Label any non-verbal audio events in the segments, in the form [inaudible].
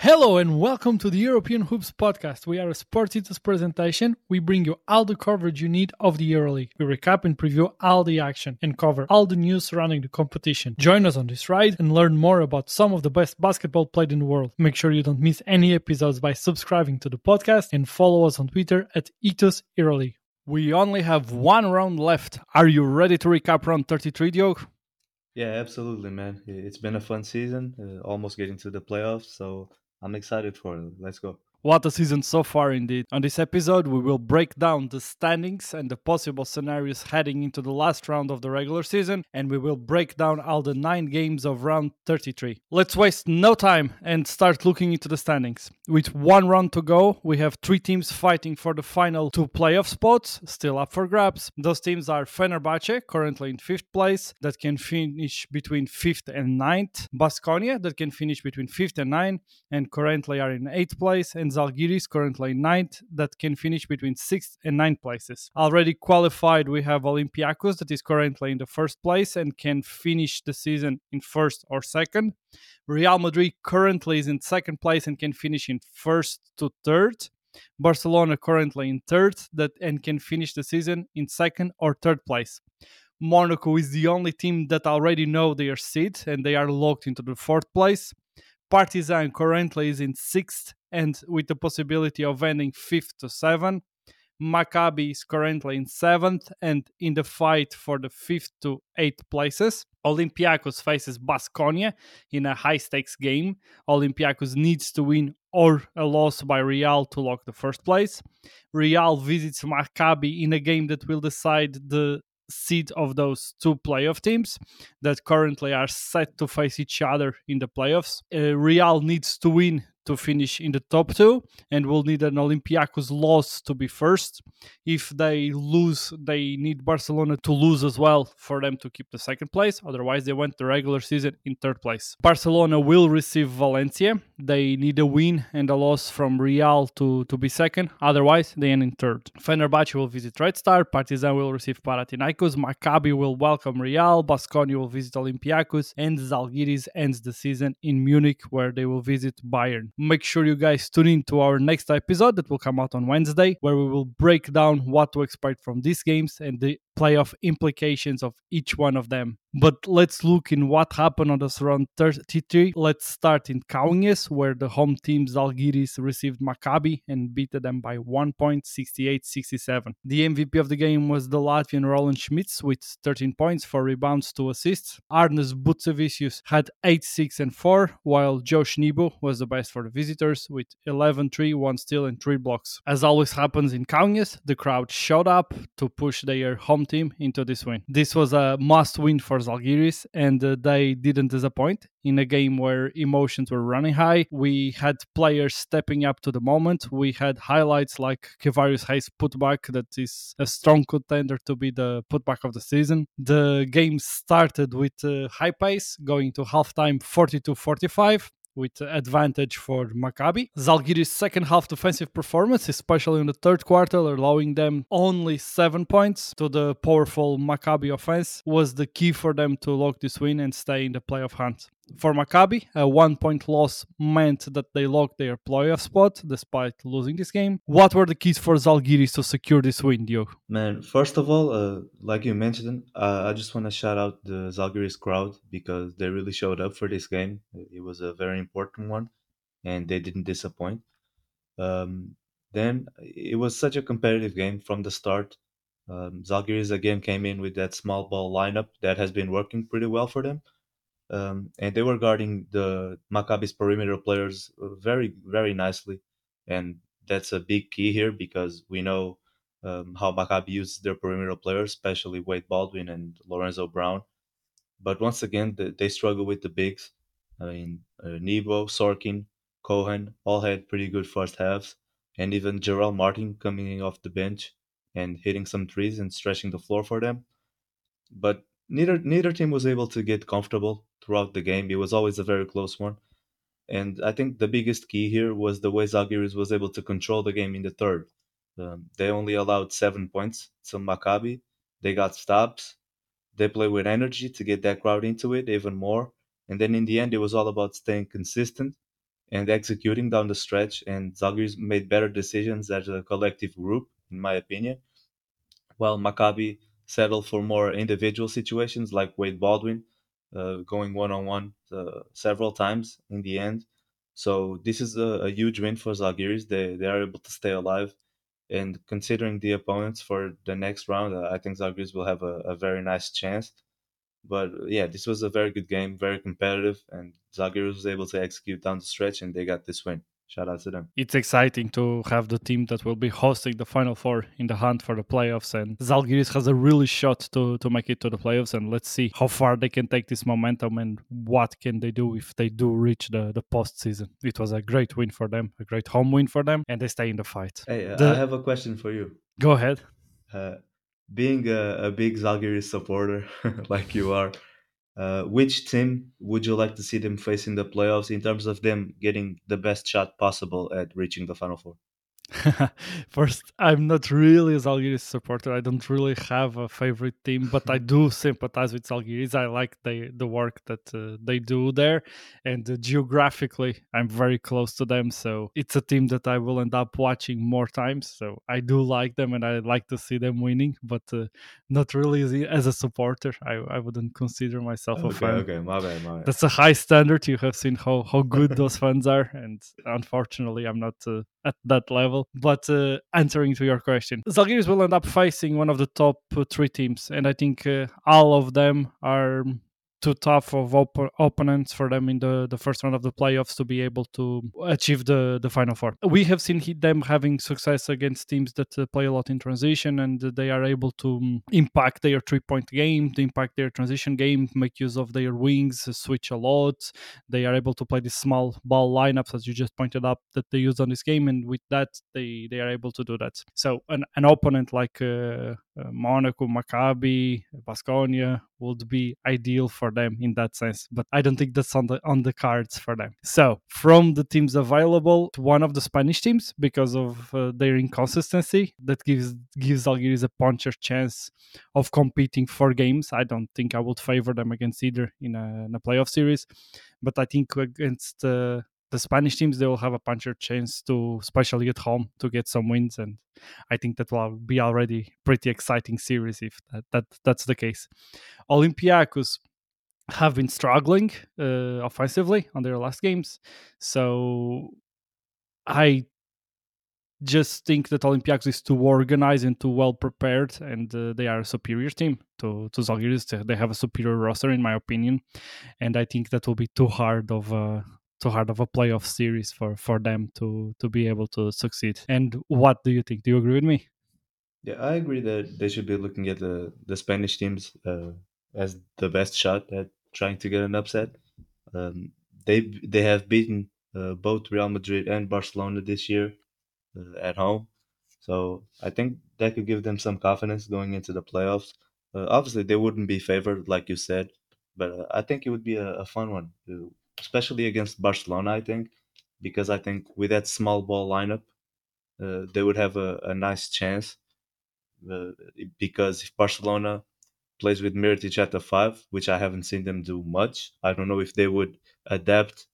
Hello and welcome to the European Hoops podcast. We are a Sportitas presentation. We bring you all the coverage you need of the EuroLeague. We recap and preview all the action and cover all the news surrounding the competition. Join us on this ride and learn more about some of the best basketball played in the world. Make sure you don't miss any episodes by subscribing to the podcast and follow us on Twitter at Ethos EuroLeague. We only have one round left. Are you ready to recap round 33, Diogo? Yeah, absolutely, man. It's been a fun season, uh, almost getting to the playoffs. So I'm excited for it. Let's go. What a season so far, indeed. On this episode, we will break down the standings and the possible scenarios heading into the last round of the regular season, and we will break down all the nine games of round 33. Let's waste no time and start looking into the standings. With one round to go, we have three teams fighting for the final two playoff spots, still up for grabs. Those teams are Fenerbahce, currently in fifth place, that can finish between fifth and ninth, Basconia, that can finish between fifth and ninth, and currently are in eighth place, and and Zalgiris currently ninth that can finish between sixth and ninth places. Already qualified, we have Olympiacos that is currently in the first place and can finish the season in first or second. Real Madrid currently is in second place and can finish in first to third. Barcelona currently in third that and can finish the season in second or third place. Monaco is the only team that already know their seat and they are locked into the fourth place. Partizan currently is in sixth and with the possibility of ending fifth to seven. Maccabi is currently in seventh and in the fight for the fifth to eighth places. Olympiacos faces Basconia in a high stakes game. Olympiacos needs to win or a loss by Real to lock the first place. Real visits Maccabi in a game that will decide the seed of those two playoff teams that currently are set to face each other in the playoffs. Uh, Real needs to win to finish in the top two and will need an Olympiacos loss to be first. If they lose, they need Barcelona to lose as well for them to keep the second place. Otherwise, they went the regular season in third place. Barcelona will receive Valencia. They need a win and a loss from Real to, to be second. Otherwise, they end in third. Fenerbahce will visit Red Star. Partizan will receive Panathinaikos. Maccabi will welcome Real. Basconia will visit Olympiacos. And Zalgiris ends the season in Munich, where they will visit Bayern make sure you guys tune in to our next episode that will come out on Wednesday, where we will break down what to expect from these games and the playoff implications of each one of them. But let's look in what happened on this round 33. Let's start in Kaunas, where the home team Zalgiris received Maccabi and beat them by 1 point, 68-67. The MVP of the game was the Latvian Roland Šmits with 13 points, 4 rebounds, 2 assists. Arnas Butkevičius had 8, 6, and 4, while Josh Nebo was the best for the visitors with 11, 3, 1 steal, and 3 blocks. As always happens in Kaunas, the crowd showed up to push their home team into this win. This was a must win for Zalgiris, and uh, they didn't disappoint in a game where emotions were running high. We had players stepping up to the moment. We had highlights like Kevarius Hayes putback that is a strong contender to be the putback of the season. The game started with a high pace, going to halftime 42 45 with advantage for Maccabi. Zalgiris' second half defensive performance, especially in the third quarter, allowing them only seven points to the powerful Maccabi offense, was the key for them to lock this win and stay in the playoff hunt. For Maccabi, a one point loss meant that they locked their playoff spot despite losing this game. What were the keys for Zalgiris to secure this win, Diogo? Man, first of all, uh, like you mentioned, uh, I just want to shout out the Zalgiris crowd because they really showed up for this game. It was a very important one and they didn't disappoint. Um, then it was such a competitive game from the start. Um, Zalgiris again came in with that small ball lineup that has been working pretty well for them um, and they were guarding the Maccabi's perimeter players uh, very, very nicely, and that's a big key here because we know um, how Maccabi uses their perimeter players, especially Wade Baldwin and Lorenzo Brown. But once again, the, they struggle with the bigs. I mean, uh, Nebo, Sorkin, Cohen all had pretty good first halves, and even Jarell Martin coming off the bench and hitting some threes and stretching the floor for them. But neither neither team was able to get comfortable throughout the game. It was always a very close one. And I think the biggest key here was the way Zalgiris was able to control the game in the third. Um, they only allowed seven points to Maccabi. They got stops. They played with energy to get that crowd into it even more. And then in the end, it was all about staying consistent. and executing down the stretch. And Zalgiris made better decisions as a collective group, in my opinion. While Maccabi settled for more individual situations like Wade Baldwin uh, going one on one several times in the end. So this is a, a huge win for Zalgiris. They they are able to stay alive, and considering the opponents for the next round, uh, I think Zalgiris will have a, a very nice chance. But yeah, this was a very good game, very competitive, and Zalgiris was able to execute down the stretch, and they got this win. Shout out to them. It's exciting to have the team that will be hosting the Final Four in the hunt for the playoffs, and Zalgiris has a really shot to to make it to the playoffs. And let's see how far they can take this momentum and what can they do if they do reach the the postseason. It was a great win for them, a great home win for them, and they stay in the fight. Hey, The- I have a question for you. Go ahead. Uh, being a, a big Zalgiris supporter [laughs] like you are, uh, which team would you like to see them face in the playoffs in terms of them getting the best shot possible at reaching the Final Four? [laughs] First, I'm not really a Zalgiris supporter. I don't really have a favorite team, but I do [laughs] sympathize with Zalgiris. I like the the work that uh, they do there, and uh, geographically, I'm very close to them. So it's a team that I will end up watching more times. So I do like them, and I like to see them winning, but uh, not really as, a supporter. I, I wouldn't consider myself a Okay, fan. okay, my bad, my bad. That's a high standard. You have seen how, how good [laughs] those fans are, and unfortunately, I'm not uh, at that level. But uh, answering to your question, Zalgiris will end up facing one of the top uh, three teams, and I think uh, all of them are too tough of op- opponents for them in the, the first round of the playoffs to be able to achieve the, the final four. We have seen them having success against teams that uh, play a lot in transition and they are able to um, impact their three point game, to impact their transition game, make use of their wings, switch a lot. They are able to play these small ball lineups, as you just pointed out, that they use on this game, and with that, they, they are able to do that. So, an, an opponent like uh, uh, Monaco, Maccabi, Basconia would be ideal for them in that sense. But I don't think that's on the on the cards for them. So from the teams available, one of the Spanish teams because of uh, their inconsistency that gives gives Zalgiris a puncher chance of competing for games. I don't think I would favor them against either in a, in a playoff series, but I think against. Uh, the Spanish teams they will have a puncher chance to, especially at home, to get some wins, and I think that will be already pretty exciting series if that, that that's the case. Olympiacos have been struggling uh, offensively on their last games, so I just think that Olympiacos is too organized and too well prepared, and uh, they are a superior team to to Zalgiris. They have a superior roster, in my opinion, and I think that will be too hard of a too hard of a playoff series for for them to to be able to succeed. And what do you think? Do you agree with me? Yeah, I agree that they should be looking at the the Spanish teams uh, as the best shot at trying to get an upset. Um, they they have beaten uh, both Real Madrid and Barcelona this year uh, at home, so I think that could give them some confidence going into the playoffs. Uh, obviously, they wouldn't be favored, like you said, but uh, I think it would be a, a fun one, uh, especially against Barcelona. I think because I think with that small ball lineup, uh, they would have a, a nice chance because if Barcelona plays with Mirotic at the five, which I haven't seen them do much, I don't know if they would adapt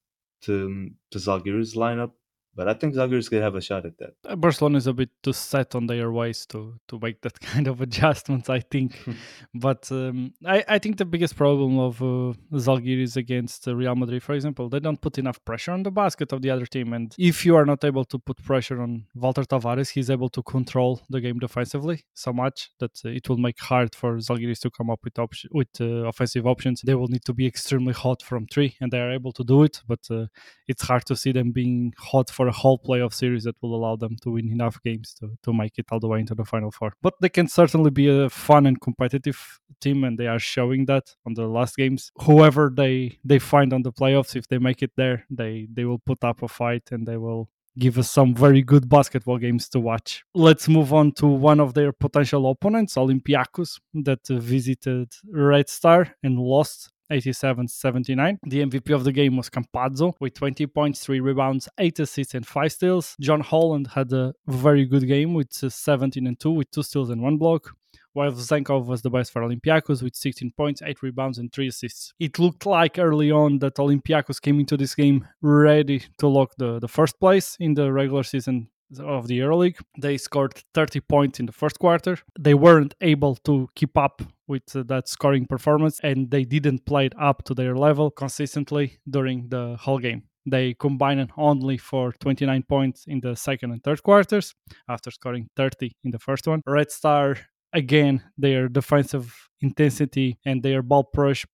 to to Zalgiris lineup. But I think Zalgiris could have a shot at that. Uh, Barcelona is a bit too set on their ways to to make that [laughs] kind of adjustments, I think. [laughs] but um, I, I think the biggest problem of uh, Zalgiris against uh, Real Madrid, for example, they don't put enough pressure on the basket of the other team. And if you are not able to put pressure on Walter Tavares, he's able to control the game defensively so much that uh, it will make hard for Zalgiris to come up with op- with uh, offensive options. They will need to be extremely hot from three, and they are able to do it. But uh, it's hard to see them being hot for a whole playoff series that will allow them to win enough games to, to make it all the way into the final four. But they can certainly be a fun and competitive team, and they are showing that on the last games. Whoever they they find on the playoffs, if they make it there, they they will put up a fight and they will give us some very good basketball games to watch. Let's move on to one of their potential opponents, Olympiacos, that visited Red Star and lost 87-79. The MVP of the game was Campazzo with 20 points, 3 rebounds, 8 assists and 5 steals. John Holland had a very good game with uh, 17 and 2 with 2 steals and 1 block. while Vezenkov was the best for Olympiacos with 16 points, 8 rebounds, and 3 assists. It looked like early on that Olympiacos came into this game ready to lock the, the first place in the regular season of the EuroLeague. They scored 30 points in the first quarter. They weren't able to keep up with uh, that scoring performance and they didn't play it up to their level consistently during the whole game. They combined only for 29 points in the second and third quarters after scoring 30 in the first one. Red Star again, their defensive intensity and their ball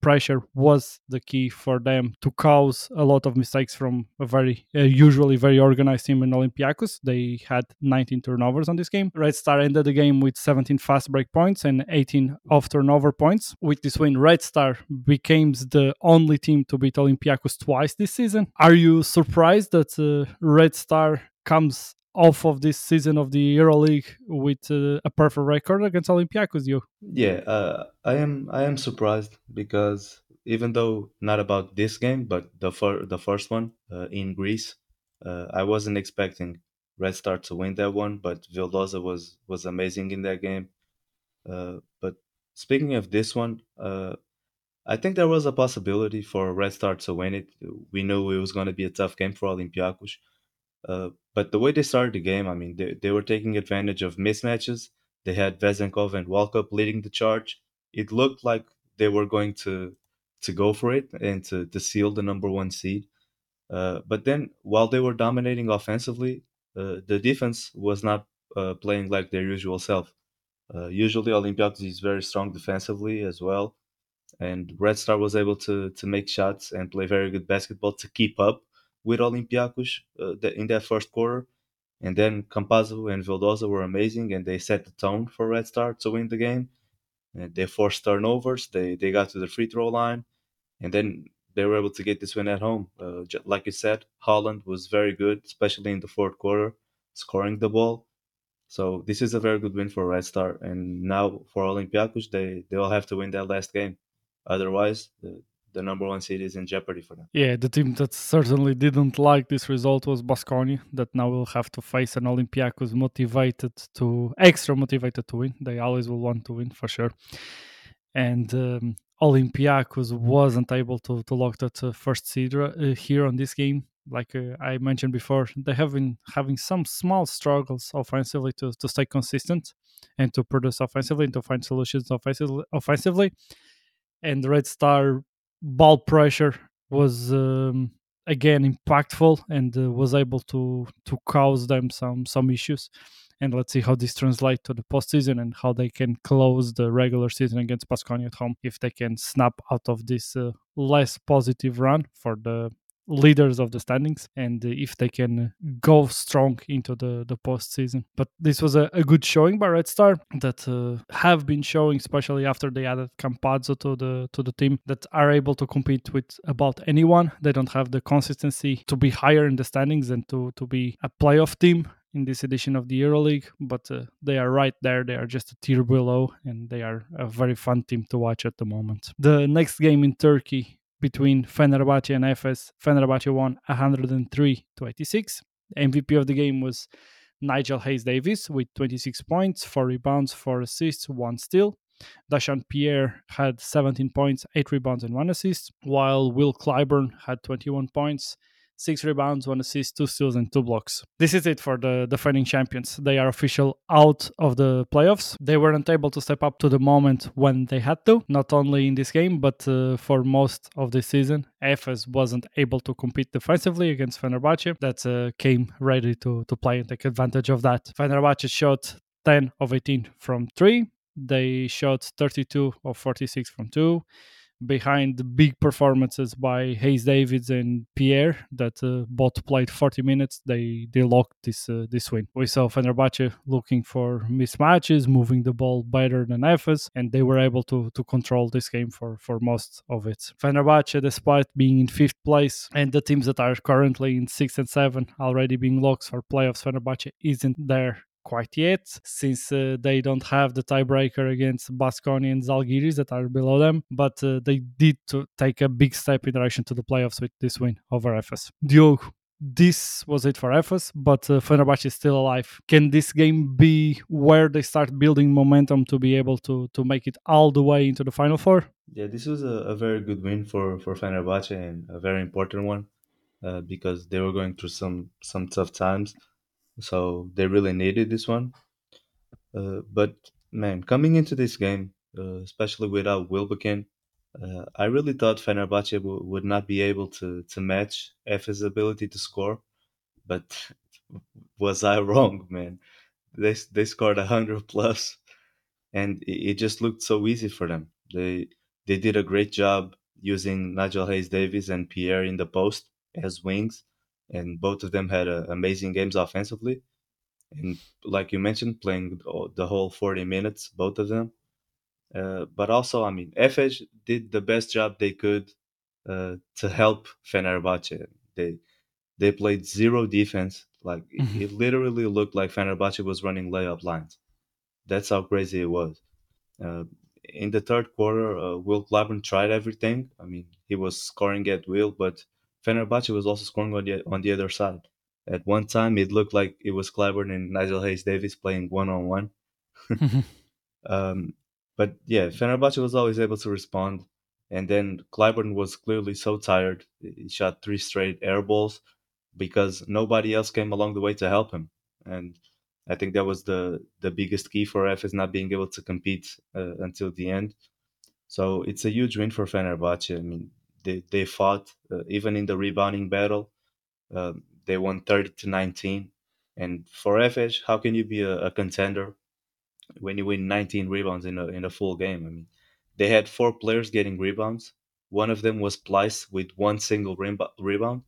pressure was the key for them to cause a lot of mistakes from a very uh, usually very organized team in Olympiacos. They had 19 turnovers on this game. Red Star ended the game with 17 fast break points and 18 off turnover points. With this win, Red Star became the only team to beat Olympiacos twice this season. Are you surprised that uh, Red Star comes off of this season of the EuroLeague with uh, a perfect record against Olympiacos. You? Yeah, uh, I am. I am surprised because even though not about this game, but the fir- the first one uh, in Greece, uh, I wasn't expecting Red Star to win that one. But Vildoza was was amazing in that game. Uh, but speaking of this one, uh, I think there was a possibility for Red Star to win it. We knew it was going to be a tough game for Olympiacos uh, but the way they started the game, I mean, they, they were taking advantage of mismatches. They had Vezenkov and Walkup leading the charge. It looked like they were going to to go for it and to, to seal the number one seed. Uh, but then, while they were dominating offensively, uh, the defense was not uh, playing like their usual self. Uh, usually, Olympiacos is very strong defensively as well, and Red Star was able to to make shots and play very good basketball to keep up with Olympiacos uh, in that first quarter. And then Campazzo and Vildoza were amazing, and they set the tone for Red Star to win the game. And they forced turnovers. They they got to the free throw line, and then they were able to get this win at home. Uh, like you said, Holland was very good, especially in the fourth quarter, scoring the ball. So this is a very good win for Red Star. And now for Olympiacos, they they will have to win that last game. Otherwise, the, number one seed is in jeopardy for them. Yeah, the team that certainly didn't like this result was Basconia, that now will have to face an Olympiacos motivated to extra motivated to win. They always will want to win for sure. And um, Olympiacos wasn't able to, to lock that uh, first seed uh, here on this game. Like uh, I mentioned before, they have been having some small struggles offensively to, to stay consistent and to produce offensively and to find solutions offensively. offensively. And Red Star ball pressure was um, again impactful and uh, was able to to cause them some some issues. And let's see how this translates to the postseason and how they can close the regular season against Basconia at home if they can snap out of this uh, less positive run for the leaders of the standings and if they can go strong into the the postseason. But this was a, a good showing by Red Star that uh, have been showing, especially after they added Campazzo to the to the team, that are able to compete with about anyone. They don't have the consistency to be higher in the standings and to to be a playoff team in this edition of the EuroLeague, but uh, they are right there. They are just a tier below, and they are a very fun team to watch at the moment. The next game in Turkey between Fenerbahce and Efes. Fenerbahce won 103 to 86. The MVP of the game was Nigel Hayes Davis with 26 points, 4 rebounds, 4 assists, 1 steal. Dyshawn Pierre had 17 points, 8 rebounds, and 1 assist, while Will Clyburn had 21 points, six rebounds, one assist, two steals, and two blocks. This is it for the defending champions. They are official out of the playoffs. They weren't able to step up to the moment when they had to, not only in this game, but uh, for most of the season. Efes wasn't able to compete defensively against Fenerbahce. That uh, came ready to, to play and take advantage of that. Fenerbahce shot 10 of 18 from 3. They shot 32 of 46 from 2 behind the big performances by Hayes Davis and Pierre that uh, both played 40 minutes. They they locked this uh, this win. We saw Fenerbahce looking for mismatches, moving the ball better than Efes, and they were able to to control this game for for most of it. Fenerbahce, despite being in fifth place, and the teams that are currently in six and seven already being locked for playoffs, Fenerbahce isn't there quite yet, since uh, they don't have the tiebreaker against Basconia and Zalgiris that are below them. But uh, they did take a big step in direction to the playoffs with this win over Efes. Diogo, this was it for Efes, but uh, Fenerbahce is still alive. Can this game be where they start building momentum to be able to to make it all the way into the final four? Yeah, this was a, a very good win for for Fenerbahce and a very important one uh, because they were going through some some tough times, so they really needed this one. Uh, but man, coming into this game, uh, especially without Wilbekin, uh, I really thought Fenerbahce w- would not be able to to match Efes' ability to score. But [laughs] was I wrong, man? They they scored a hundred plus, and it, it just looked so easy for them. They they did a great job using Nigel Hayes Davis and Pierre in the post as wings, and both of them had uh, amazing games offensively. And like you mentioned, playing the the whole forty minutes, both of them. Uh, but also, I mean, Efes did the best job they could uh, to help Fenerbahce. They they played zero defense. Like it, Mhm. it literally looked like Fenerbahce was running layup lines. That's how crazy it was. Uh, in the third quarter, uh, Will Clyburn tried everything. I mean, he was scoring at will, but Fenerbahce was also scoring on the on the other side. At one time, it looked like it was Clyburn and Nigel Hayes Davis playing one on one. Um, but yeah, Fenerbahce was always able to respond. And then Clyburn was clearly so tired. He shot three straight air balls because nobody else came along the way to help him. And I think that was the, the biggest key for Efes not being able to compete uh, until the end. So it's a huge win for Fenerbahce. I mean, they, they fought uh, even in the rebounding battle. Um, they won 30 to 19. And for Efes, how can you be a, a contender when you win 19 rebounds in a in a full game. I mean, they had four players getting rebounds. One of them was Pleiss with one single rebound,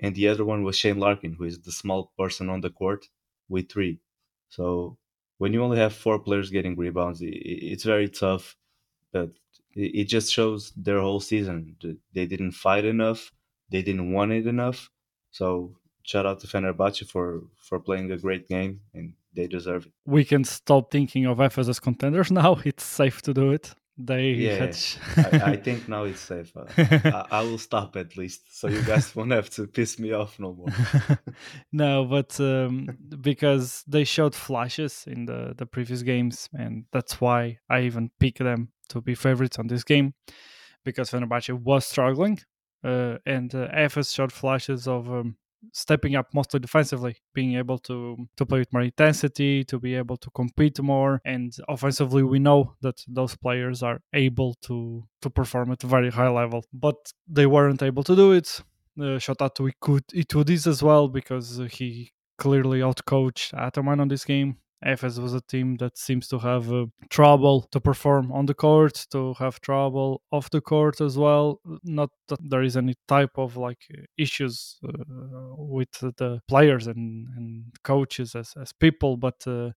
and the other one was Shane Larkin, who is the small person on the court with three. So when you only have four players getting rebounds, it's very tough. But it, it just shows their whole season. They didn't fight enough. They didn't want it enough. So shout out to Fenerbahce for for playing a great game, and they deserve it. we can stop thinking of Efes as contenders [laughs] now. It's safe to do it. They. Yeah, I, I [laughs] think now it's safe. Uh, I, I will stop at least, so you guys won't have to piss me off no more. [laughs] no, but um, because they showed flashes in the, the previous games, and that's why I even picked them to be favorites on this game because Fenerbahce was struggling, uh, and uh, showed flashes of um, stepping up mostly defensively, being able to to play with more intensity, to be able to compete more, and offensively, we know that those players are able to to perform at a very high level, but they weren't able to do it. Uh, shout out to Ikut- Itoudis as well because he clearly outcoached Ataman on this game. Efes was a team that seems to have uh, trouble to perform on the court, to have trouble off the court as well. Not that there is any type of like issues uh, with the players and, and coaches as, as people, but uh,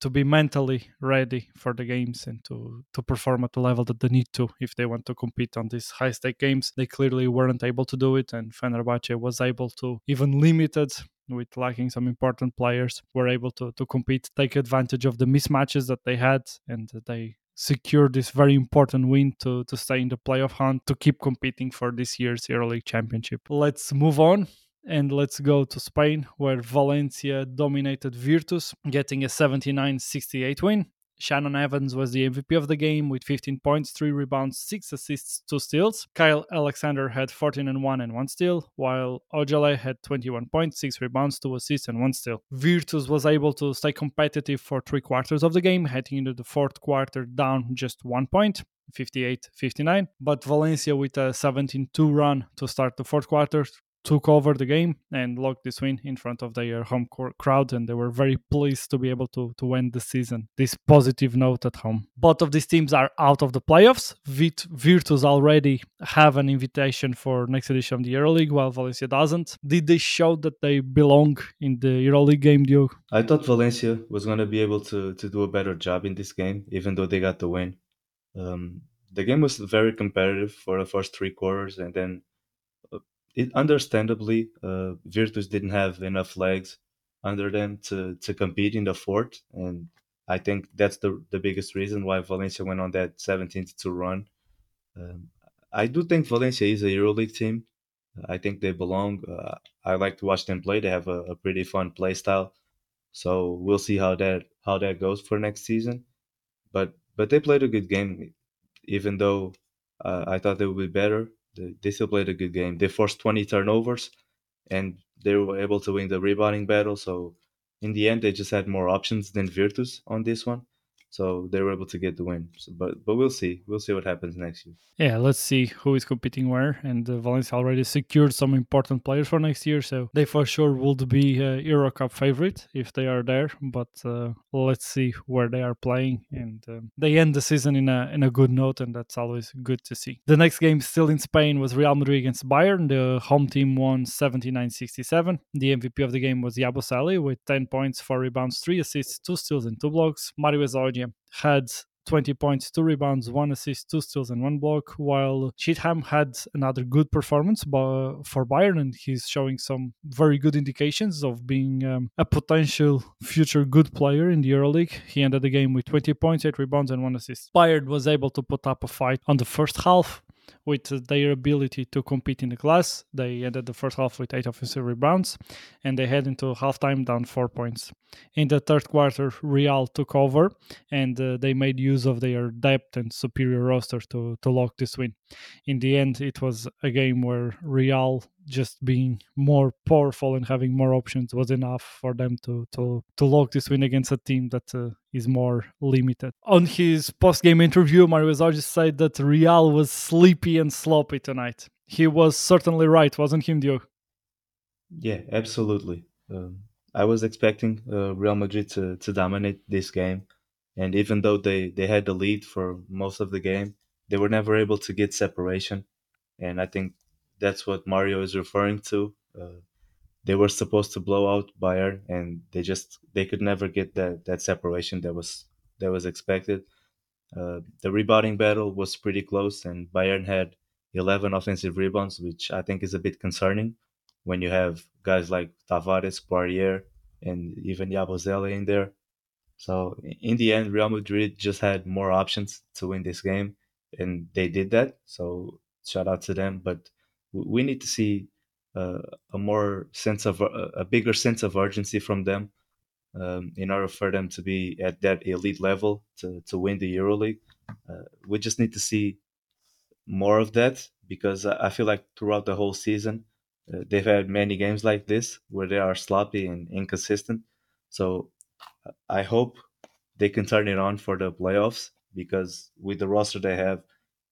to be mentally ready for the games and to to perform at the level that they need to if they want to compete on these high stake games. They clearly weren't able to do it, and Fenerbahce was able to, even limited with lacking some important players, were able to to compete, take advantage of the mismatches that they had, and they secured this very important win to to stay in the playoff hunt to keep competing for this year's EuroLeague championship. Let's move on and let's go to Spain, where Valencia dominated Virtus, getting a 79 68 win. Shannon Evans was the MVP of the game with 15 points, 3 rebounds, 6 assists, 2 steals. Kyle Alexander had 14 and 1 and 1 steal, while Ojeleye had 21 points, 6 rebounds, 2 assists, and 1 steal. Virtus was able to stay competitive for 3 quarters of the game, heading into the fourth quarter down just 1 point. 58 59. But Valencia, with a 17 2 run to start the fourth quarter, took over the game and locked this win in front of their home crowd and they were very pleased to be able to, to end the season. This positive note at home. Both of these teams are out of the playoffs. Vit- virtus already have an invitation for next edition of the euroleague while valencia doesn't. Did they show that they belong in the euroleague game you I thought Valencia was going to be able to, to do a better job in this game, even though they got the win. Um, the game was very competitive for the first three quarters, and then it understandably uh, Virtus didn't have enough legs under them to, to compete in the fourth, and I think that's the the biggest reason why Valencia went on that 17 to 2 run. Um, I do think Valencia is a EuroLeague team, I think they belong. Uh, I like to watch them play. They have a, a pretty fun play style. So we'll see how that how that goes for next season. But but they played a good game, even though uh, I thought they would be better. They, they still played a good game. They forced 20 turnovers, and they were able to win the rebounding battle. So in the end, they just had more options than Virtus on this one so they were able to get the win. So, but but we'll see. We'll see what happens next year. Yeah, let's see who is competing where. And uh, Valencia already secured some important players for next year, so they for sure would be a Euro Cup favorite if they are there. But uh, let's see where they are playing, and um, they end the season in a in a good note, and that's always good to see. The next game still in Spain was Real Madrid against Bayern. The home team won 79-67. The MVP of the game was Yabusele with 10 points, 4 rebounds, 3 assists, 2 steals, and 2 blocks. Mario Had 20 points, 2 rebounds, 1 assist, 2 steals, and 1 block, while Schiedham had another good performance for Bayern, and he's showing some very good indications of being um, a potential future good player in the EuroLeague. He ended the game with 20 points, 8 rebounds, and 1 assist. Bayern was able to put up a fight on the first half, with their ability to compete in the class. They ended the first half with eight offensive rebounds and they head into halftime down four points. In the third quarter, Real took over and uh, they made use of their depth and superior roster to, to lock this win. In the end, it was a game where Real just being more powerful and having more options was enough for them to to to lock this win against a team that uh, is more limited. On his post game interview, Mario Hezonja said that Real was sleepy and sloppy tonight. He was certainly right, wasn't he, Diogo? Yeah, absolutely. Um, I was expecting uh, Real Madrid to, to dominate this game, and even though they, they had the lead for most of the game, they were never able to get separation. And I think that's what Mario is referring to. Uh, they were supposed to blow out Bayern, and they just they could never get that that separation that was that was expected. Uh, the rebounding battle was pretty close, and Bayern had 11 offensive rebounds, which I think is a bit concerning when you have guys like Tavares, Poirier, and even Yabusele in there. So in the end, Real Madrid just had more options to win this game, and they did that. So shout out to them. But we need to see uh, a more sense of a bigger sense of urgency from them um, in order for them to be at that elite level to, to win the EuroLeague. Uh, we just need to see more of that because I feel like throughout the whole season uh, they've had many games like this where they are sloppy and inconsistent. So I hope they can turn it on for the playoffs because with the roster they have,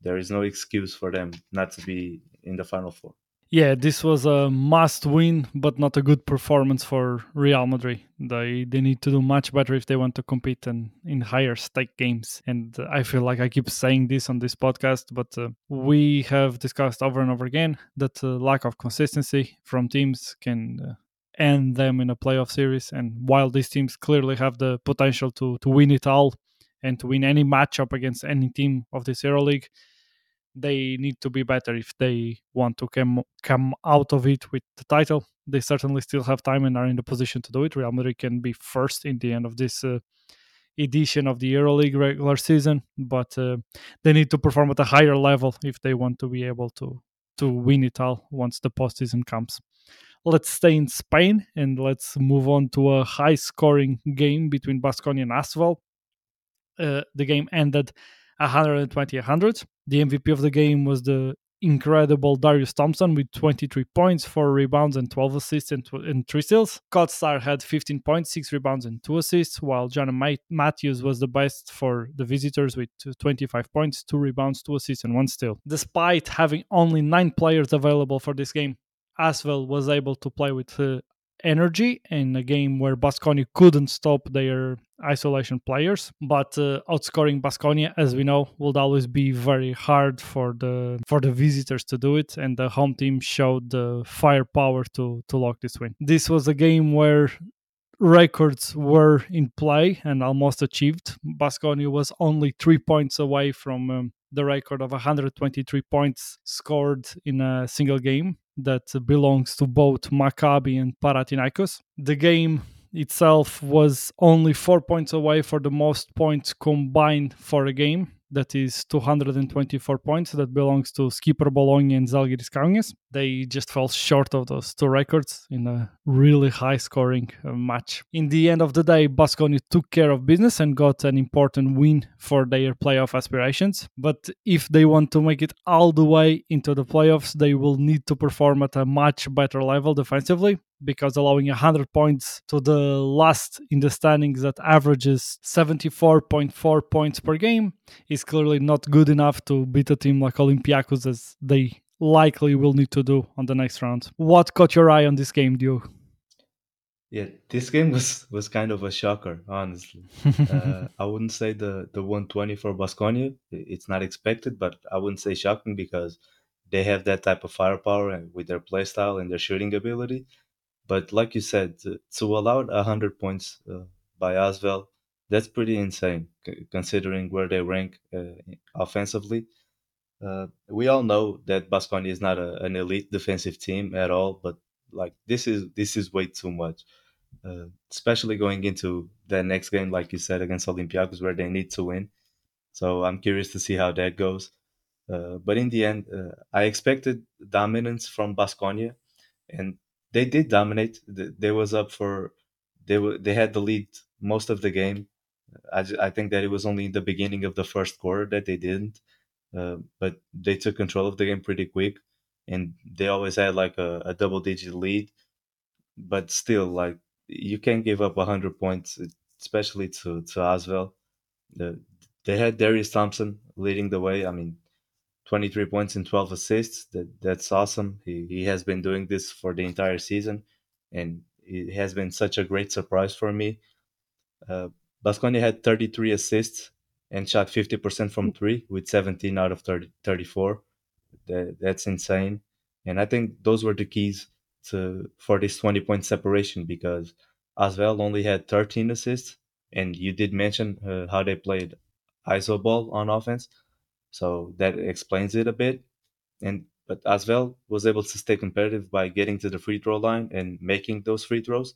there is no excuse for them not to be in the final four. Yeah, this was a must win, but not a good performance for Real Madrid. They they need to do much better if they want to compete in, in higher stake games. And I feel like I keep saying this on this podcast, but uh, we have discussed over and over again that uh, lack of consistency from teams can uh, end them in a playoff series. And while these teams clearly have the potential to to win it all and to win any matchup against any team of this EuroLeague, they need to be better if they want to come come out of it with the title. They certainly still have time and are in the position to do it. Real Madrid can be first in the end of this uh, edition of the EuroLeague regular season, but uh, they need to perform at a higher level if they want to be able to to win it all once the postseason comes. Let's stay in Spain and let's move on to a high scoring game between Basconia and ASVEL. Uh, the game ended 120 100. The MVP of the game was the incredible Darius Thompson with 23 points, 4 rebounds, and 12 assists and, and 3 steals. Kotsar had 15 points, 6 rebounds, and 2 assists, while John Matthews was the best for the visitors with 25 points, 2 rebounds, 2 assists, and 1 steal. Despite having only 9 players available for this game, ASVEL was able to play with uh, energy in a game where Baskonia couldn't stop their isolation players. But uh, outscoring Basconia, as we know, would always be very hard for the for the visitors to do it, and the home team showed the firepower to to lock this win. This was a game where records were in play and almost achieved. Basconia was only three points away from um, the record of 123 points scored in a single game that belongs to both Maccabi and Panathinaikos. The game itself was only four points away for the most points combined for a game. that is 224 points that belongs to Skipper Bologna and Zalgiris Kaunas. They just fell short of those two records in a really high scoring uh, match. In the end of the day, Basconia took care of business and got an important win for their playoff aspirations. But if they want to make it all the way into the playoffs, they will need to perform at a much better level defensively because allowing 100 points to the last in the standings that averages 74.4 points per game is clearly not good enough to beat a team like Olympiacos as they likely will need to do on the next round. What caught your eye on this game, Dio? Yeah, this game was was kind of a shocker, honestly. [laughs] uh, I wouldn't say the the 120 for Basconia. It's not expected, but I wouldn't say shocking because they have that type of firepower and with their play style and their shooting ability. But like you said, to, to allow 100 points uh, by Asvel, that's pretty insane considering where they rank uh, offensively. Uh, we all know that Basconia is not a, an elite defensive team at all, but like this is this is way too much, uh, especially going into the next game, like you said, against Olympiacos, where they need to win. So I'm curious to see how that goes. Uh, but in the end, uh, I expected dominance from Basconia, and they did dominate. They was up for they were they had the lead most of the game. I, I think that it was only in the beginning of the first quarter that they didn't, uh, but they took control of the game pretty quick, and they always had like a, a double digit lead. But still, like you can't give up hundred points, especially to to Asvel. The, they had Darius Thompson leading the way. I mean, 23 points and 12 assists. That that's awesome. He he has been doing this for the entire season, and it has been such a great surprise for me. Uh, Basconia had 33 assists and shot 50% from three with 17 out of 30, 34. That, that's insane. And I think those were the keys to for this 20 point separation because Asvel only had 13 assists, and you did mention uh, how they played iso ball on offense, so that explains it a bit. And but Asvel was able to stay competitive by getting to the free throw line and making those free throws.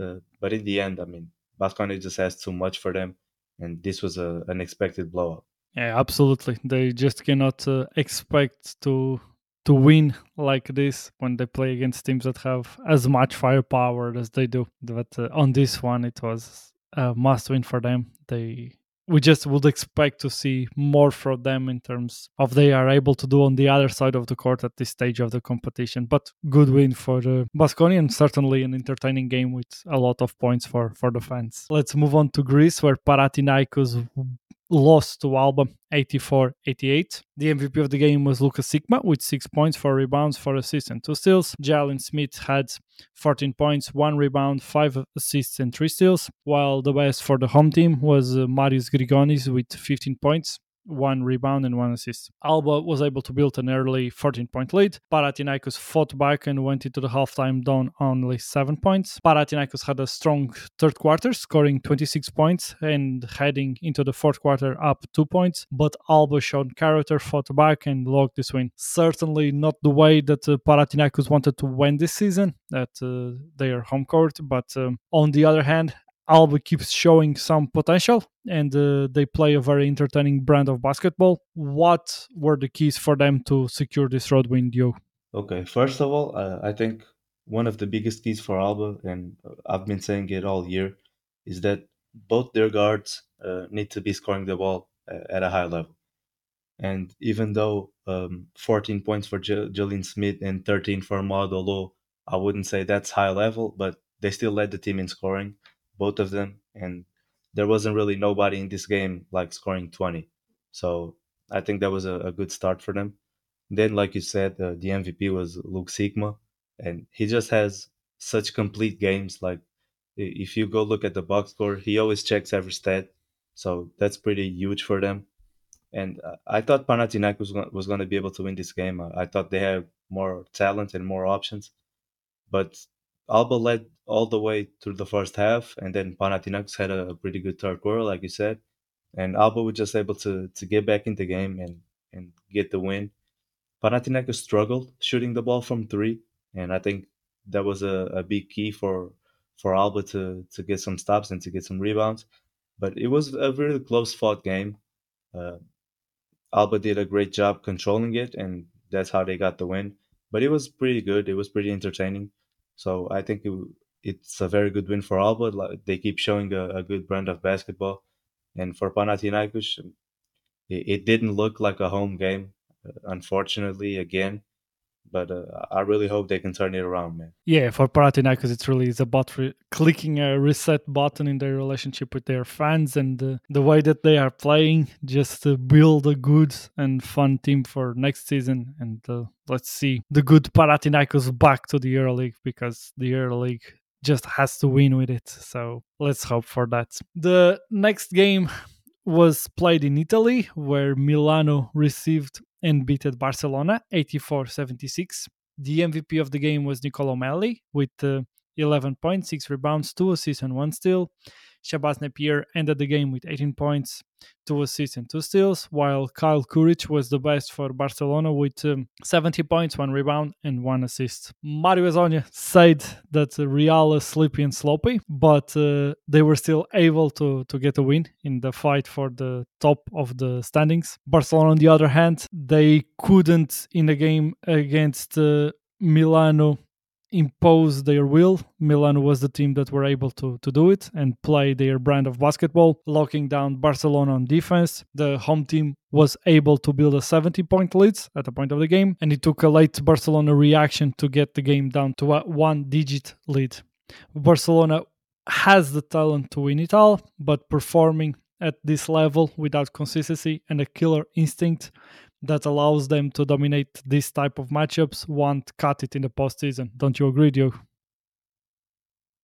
Uh, but in the end, I mean, Basconia just has too much for them, and this was a an expected blowout. Yeah, absolutely. They just cannot uh, expect to to win like this when they play against teams that have as much firepower as they do. But uh, on this one, it was a must win for them. They we just would expect to see more from them in terms of they are able to do on the other side of the court at this stage of the competition. But good win for the Basconia and certainly an entertaining game with a lot of points for for the fans. Let's move on to Greece where Panathinaikos lost to Alba 84-88. The MVP of the game was Lucas Sikma with 6 points, 4 rebounds, 4 assists and 2 steals. Jaleen Smith had 14 points, 1 rebound, 5 assists and 3 steals, while the best for the home team was uh, Marius Grigonis with 15 points, one rebound and one assist. Alba was able to build an early 14 point lead. Panathinaikos fought back and went into the halftime down only 7 points. Panathinaikos had a strong third quarter, scoring 26 points and heading into the fourth quarter up 2 points. But Alba showed character, fought back and logged this win. Certainly not the way that uh, Panathinaikos wanted to win this season at uh, their home court, but um, on the other hand, Alba keeps showing some potential and uh, they play a very entertaining brand of basketball. What were the keys for them to secure this road win, Dio? Okay, first of all, uh, I think one of the biggest keys for Alba, and I've been saying it all year, is that both their guards uh, need to be scoring the ball uh, at a high level. And even though um, 14 points for J- Jaleen Smith and 13 for Maodo Lo, I wouldn't say that's high level, but they still led the team in scoring, both of them. And there wasn't really nobody in this game like scoring 20. So I think that was a, a good start for them. Then, like you said, uh, the MVP was Luke Sikma, and he just has such complete games. Like if you go look at the box score, he always checks every stat. So that's pretty huge for them and uh, I thought Panathinaikos was going, to be able to win this game. I, I thought they had more talent and more options, but Alba led all the way through the first half, and then Panathinaikos had a, pretty good third quarter, like you said, and Alba was just able to to get back in the game and and get the win. Panathinaikos struggled shooting the ball from three, and I think that was a, a big key for for Alba to to get some stops and to get some rebounds. But it was a really close fought game. Uh, Alba did a great job controlling it, and that's how they got the win. But it was pretty good. It was pretty entertaining. So I think it, it's a very good win for Alba. They keep showing a, a good brand of basketball. And for Panathinaikos, it, it didn't look like a home game, uh, unfortunately, again but uh, I really hope they can turn it around, man. Yeah, for Panathinaikos, it's really is about re- clicking a reset button in their relationship with their fans and uh, the way that they are playing, just to build a good and fun team for next season. And uh, let's see the good Panathinaikos back to the EuroLeague because the EuroLeague just has to win with it. So let's hope for that. The next game was played in Italy, where Milano received and beat at Barcelona 84 76. The MVP of the game was Nicolo Melli with uh, 11 points, 6 rebounds, 2 assists, and 1 steal. Shabazz Napier ended the game with 18 points, two assists, and two steals, while Kyle Kuric was the best for Barcelona with um, 70 points, one rebound, and one assist. Mario Hezonja said that Real is sleepy and sloppy, but uh, they were still able to, to get a win in the fight for the top of the standings. Barcelona, on the other hand, they couldn't in the game against uh, Milano impose their will. Milan was the team that were able to, to do it and play their brand of basketball, locking down Barcelona on defense. The home team was able to build a 70 point lead at the point of the game, and it took a late Barcelona reaction to get the game down to a one digit lead. Barcelona has the talent to win it all, but performing at this level without consistency and a killer instinct that allows them to dominate this type of matchups won't cut it in the postseason. Don't you agree, Diogo?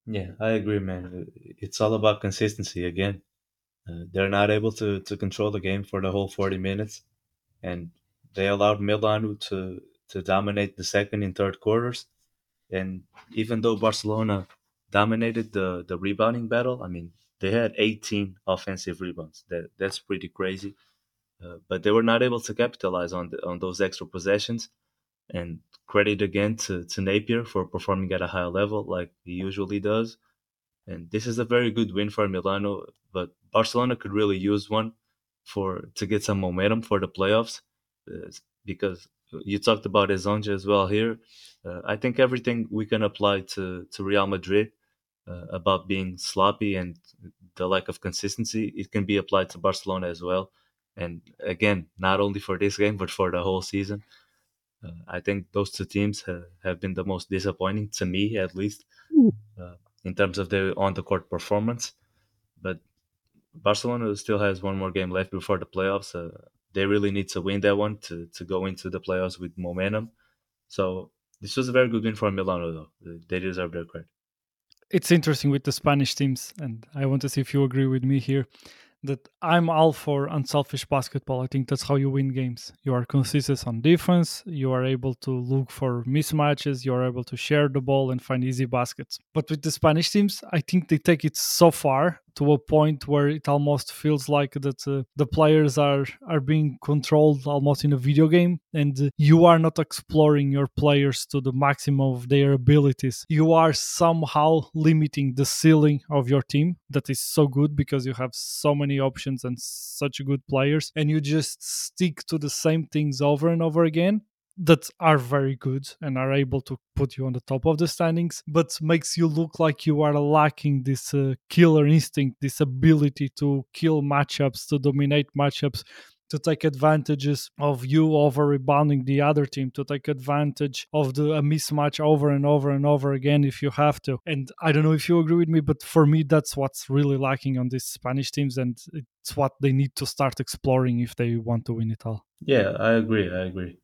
Yeah, I agree, man. It's all about consistency again. Uh, they're not able to, to control the game for the whole 40 minutes, and they allowed Milano to, to dominate the second and third quarters. And even though Barcelona dominated the, the rebounding battle, I mean, they had 18 offensive rebounds. That That's pretty crazy. Uh, but they were not able to capitalize on the, on those extra possessions. And credit again to, to Napier for performing at a high level like he usually does. And this is a very good win for Milano, but Barcelona could really use one for to get some momentum for the playoffs uh, because you talked about Hezonja as well here. Uh, I think everything we can apply to, to Real Madrid uh, about being sloppy and the lack of consistency, it can be applied to Barcelona as well. And again, not only for this game, but for the whole season. Uh, I think those two teams have, have been the most disappointing to me, at least, uh, in terms of their on the court performance. But Barcelona still has one more game left before the playoffs. Uh, they really need to win that one to, to go into the playoffs with momentum. So this was a very good win for Milano, though. They deserve their credit. It's interesting with the Spanish teams, and I want to see if you agree with me here that I'm all for unselfish basketball. I think that's how you win games. You are consistent on defense, you are able to look for mismatches, you are able to share the ball and find easy baskets. But with the Spanish teams, I think they take it so far to a point where it almost feels like that uh, the players are are being controlled almost in a video game and you are not exploring your players to the maximum of their abilities. You are somehow limiting the ceiling of your team. That is so good because you have so many options and such good players and you just stick to the same things over and over again that are very good and are able to put you on the top of the standings, but makes you look like you are lacking this uh, killer instinct, this ability to kill matchups, to dominate matchups, to take advantages of you over rebounding the other team, to take advantage of the a mismatch over and over and over again if you have to. And I don't know if you agree with me, but for me, that's what's really lacking on these Spanish teams, and it's what they need to start exploring if they want to win it all. Yeah, I agree. I agree.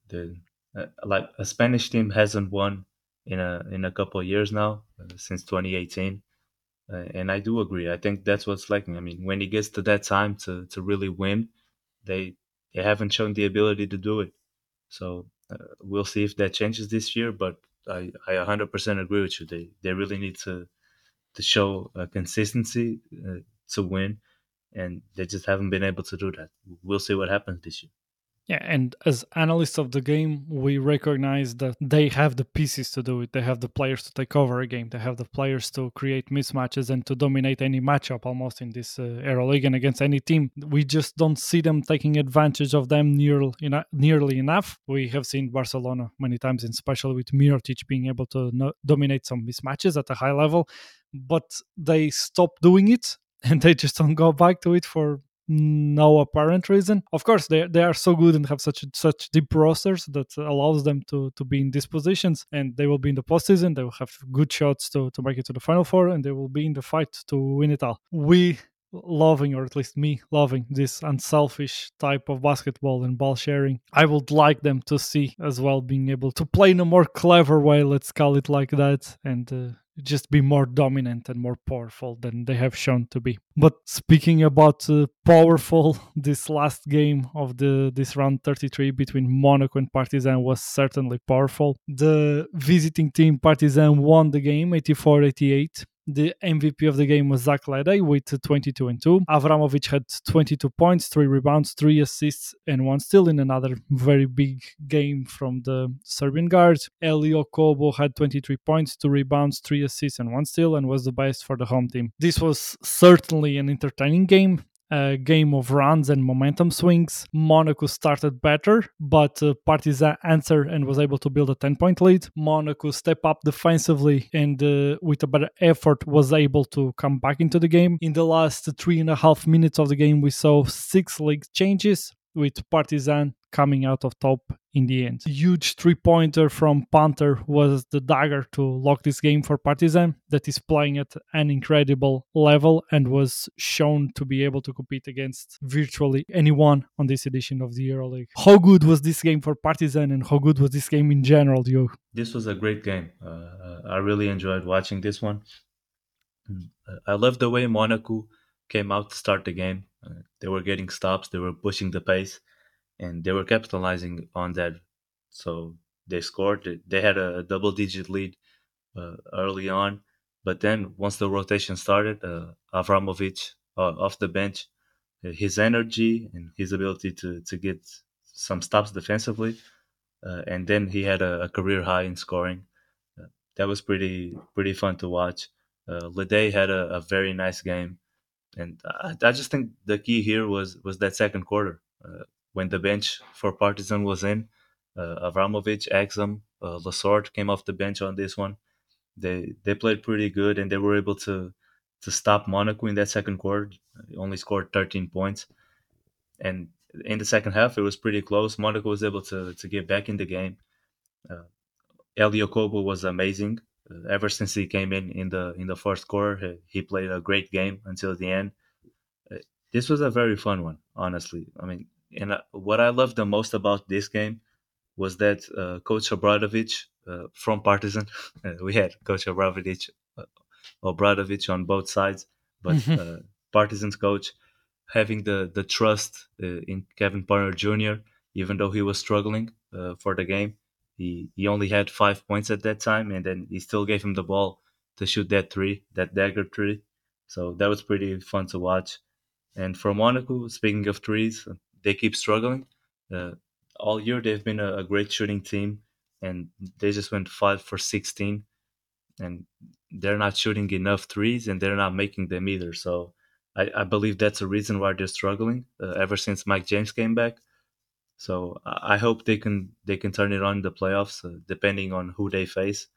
Uh, like a Spanish team hasn't won in a in a couple of years now uh, since 2018, uh, and I do agree. I think that's what's lacking. I mean, when it gets to that time to to really win, they they haven't shown the ability to do it. So uh, we'll see if that changes this year. But I I 100% agree with you. They they really need to to show consistency uh, to win, and they just haven't been able to do that. We'll see what happens this year. Yeah, and as analysts of the game, we recognize that they have the pieces to do it. They have the players to take over a game. They have the players to create mismatches and to dominate any matchup almost in this uh, EuroLeague and against any team. We just don't see them taking advantage of them near, nearly, nearly enough. We have seen Barcelona many times, especially with Mirotic being able to no- dominate some mismatches at a high level, but they stop doing it [laughs] and they just don't go back to it for no apparent reason. Of course, they they are so good and have such such deep rosters that allows them to to be in these positions, and they will be in the postseason. They will have good shots to to make it to the final four, and they will be in the fight to win it all. We loving or at least me loving this unselfish type of basketball and ball sharing i would like them to see as well being able to play in a more clever way let's call it like that and uh, just be more dominant and more powerful than they have shown to be. But speaking about uh, powerful, [laughs] this last game of the this round 33 between Monaco and Partizan was certainly powerful. The visiting team Partizan won the game 84-88 the MVP of the game was Zach LeDay with 22 and 2. Avramovic had 22 points, 3 rebounds, 3 assists, and 1 steal in another very big game from the Serbian guard. Elie Okobo had 23 points, 2 rebounds, 3 assists, and 1 steal, and was the best for the home team. This was certainly an entertaining game a game of runs and momentum swings. Monaco started better, but uh, Partizan answered and was able to build a 10 point lead. Monaco stepped up defensively and, uh, with a better effort, was able to come back into the game. In the last three and a half minutes of the game, we saw six league changes with Partizan coming out of top in the end. Huge three pointer from Punter was the dagger to lock this game for Partizan, that is playing at an incredible level and was shown to be able to compete against virtually anyone on this edition of the EuroLeague. How good was this game for Partizan and how good was this game in general, Diogo? This was a great game. Uh, I really enjoyed watching this one. I love the way Monaco came out to start the game. Uh, they were getting stops, they were pushing the pace and they were capitalizing on that. So they scored. They had a double digit lead uh, early on, but then once the rotation started, uh, Avramovic uh, off the bench, uh, his energy and his ability to to get some stops defensively, uh, and then he had a, a, career high in scoring. Uh, that was pretty pretty fun to watch. Uh, LeDay had a, a, very nice game, and I, I, just think the key here was was that second quarter when the bench for Partizan was in. Uh, Avramovic, Exum, uh, Lessort came off the bench on this one. They they played pretty good and they were able to to stop Monaco in that second quarter. They only scored 13 points, and in the second half it was pretty close. Monaco was able to to get back in the game. Uh, Elie Okobo was amazing. Uh, ever since he came in in the in the first quarter, he, he played a great game until the end. Uh, this was a very fun one, honestly. I mean, and what I loved the most about this game was that uh, Coach Obradovic uh, from Partizan, [laughs] uh, we had Coach Obradovic, uh, Obradovic on both sides, but mm-hmm. uh, Partizan's coach having the the trust uh, in Kevin Porter Jr. Even though he was struggling for the game, he he only had five points at that time, and then he still gave him the ball to shoot that three, that dagger three. So that was pretty fun to watch. And for Monaco, speaking of threes, they keep struggling. Uh, all year they've been a, a, great shooting team, and they just went five for sixteen, and they're not shooting enough threes, and they're not making them either. So I, I believe that's a reason why they're struggling uh, ever since Mike James came back. So I hope they can they can turn it on in the playoffs, uh, depending on who they face,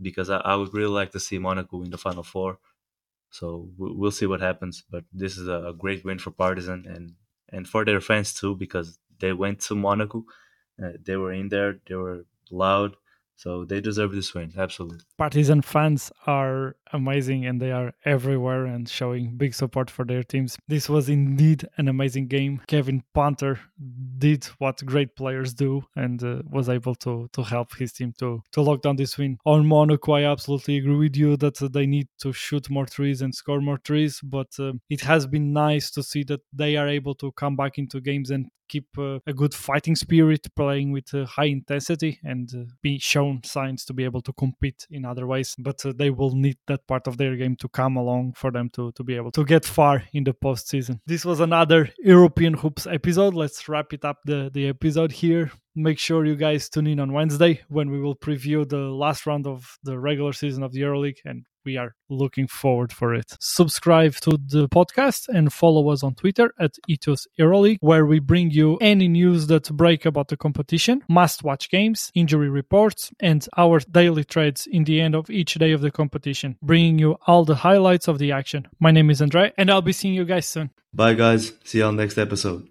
because I, I would really like to see Monaco in the final four. So we'll see what happens. But this is a great win for Partizan, and and for their fans too because they went to Monaco. Uh, they were in there. They were loud. So they deserve this win, absolutely. Partizan fans are amazing and they are everywhere and showing big support for their teams. This was indeed an amazing game. Kevin Punter did what great players do and uh, was able to to help his team to to lock down this win. On Monaco, I absolutely agree with you that they need to shoot more threes and score more threes, but uh, it has been nice to see that they are able to come back into games and keep uh, a good fighting spirit, playing with uh, high intensity and uh, be shown signs to be able to compete in other ways, but uh, they will need that part of their game to come along for them to, to be able to get far in the postseason. This was another European Hoops episode. Let's wrap it up the, the episode here. Make sure you guys tune in on Wednesday when we will preview the last round of the regular season of the EuroLeague and we are looking forward for it. Subscribe to the podcast and follow us on Twitter at Ethos EuroLeague, where we bring you any news that break about the competition, must-watch games, injury reports, and our daily trades in the end of each day of the competition, bringing you all the highlights of the action. My name is Andre, and I'll be seeing you guys soon. Bye, guys. See you on next episode.